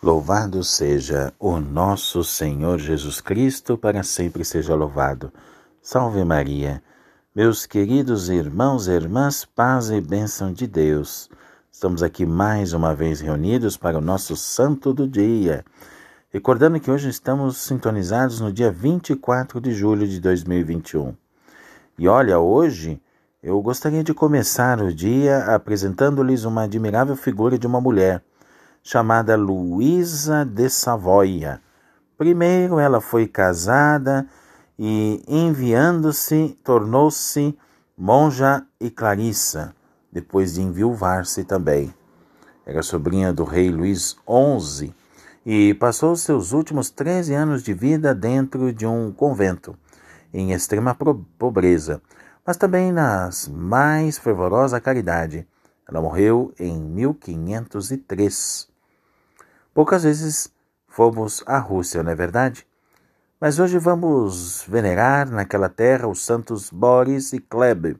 Louvado seja o nosso Senhor Jesus Cristo, para sempre seja louvado. Salve Maria. Meus queridos irmãos e irmãs, paz e bênção de Deus. Estamos aqui mais uma vez reunidos para o nosso Santo do Dia. Recordando que hoje estamos sintonizados no dia 24 de julho de 2021. E olha, hoje eu gostaria de começar o dia apresentando-lhes uma admirável figura de uma mulher chamada Luísa de Savoia. Primeiro ela foi casada e, enviando-se, tornou-se monja e clarissa, depois de enviuvar-se também. Era sobrinha do rei Luís XI e passou seus últimos 13 anos de vida dentro de um convento, em extrema pobreza, mas também nas mais fervorosa caridade. Ela morreu em 1503. Poucas vezes fomos à Rússia, não é verdade? Mas hoje vamos venerar naquela terra os santos Boris e Kleb,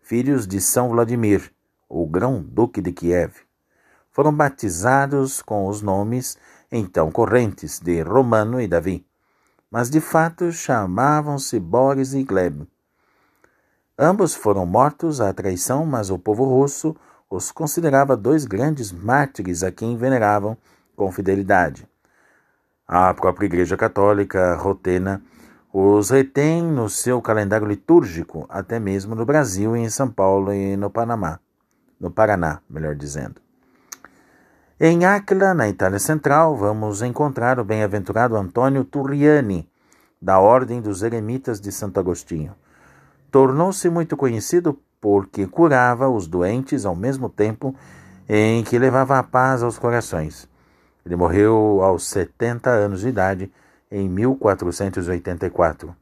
filhos de São Vladimir, o grão-duque de Kiev. Foram batizados com os nomes então correntes de Romano e Davi, mas de fato chamavam-se Boris e Gleb. Ambos foram mortos à traição, mas o povo russo os considerava dois grandes mártires a quem veneravam com fidelidade. A própria Igreja Católica Rotena os retém no seu calendário litúrgico, até mesmo no Brasil, em São Paulo e no Panamá, no Paraná, melhor dizendo. Em Áquila, na Itália Central, vamos encontrar o bem-aventurado Antônio Turriani, da Ordem dos Eremitas de Santo Agostinho. Tornou-se muito conhecido porque curava os doentes ao mesmo tempo em que levava a paz aos corações. Ele morreu aos 70 anos de idade em 1484.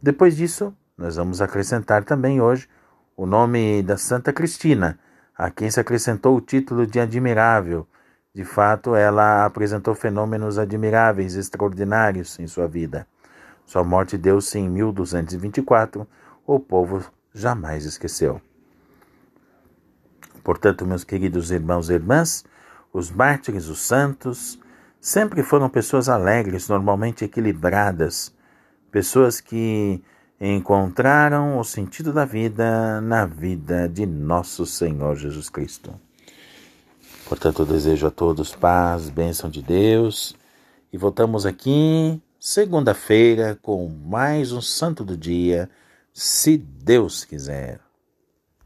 Depois disso, nós vamos acrescentar também hoje o nome da Santa Cristina, a quem se acrescentou o título de admirável. De fato, ela apresentou fenômenos admiráveis, extraordinários em sua vida. Sua morte deu-se em 1224, o povo jamais esqueceu. Portanto, meus queridos irmãos e irmãs, os mártires, os santos, sempre foram pessoas alegres, normalmente equilibradas, pessoas que encontraram o sentido da vida na vida de nosso Senhor Jesus Cristo. Portanto, eu desejo a todos paz, bênção de Deus e voltamos aqui segunda-feira com mais um Santo do Dia, se Deus quiser.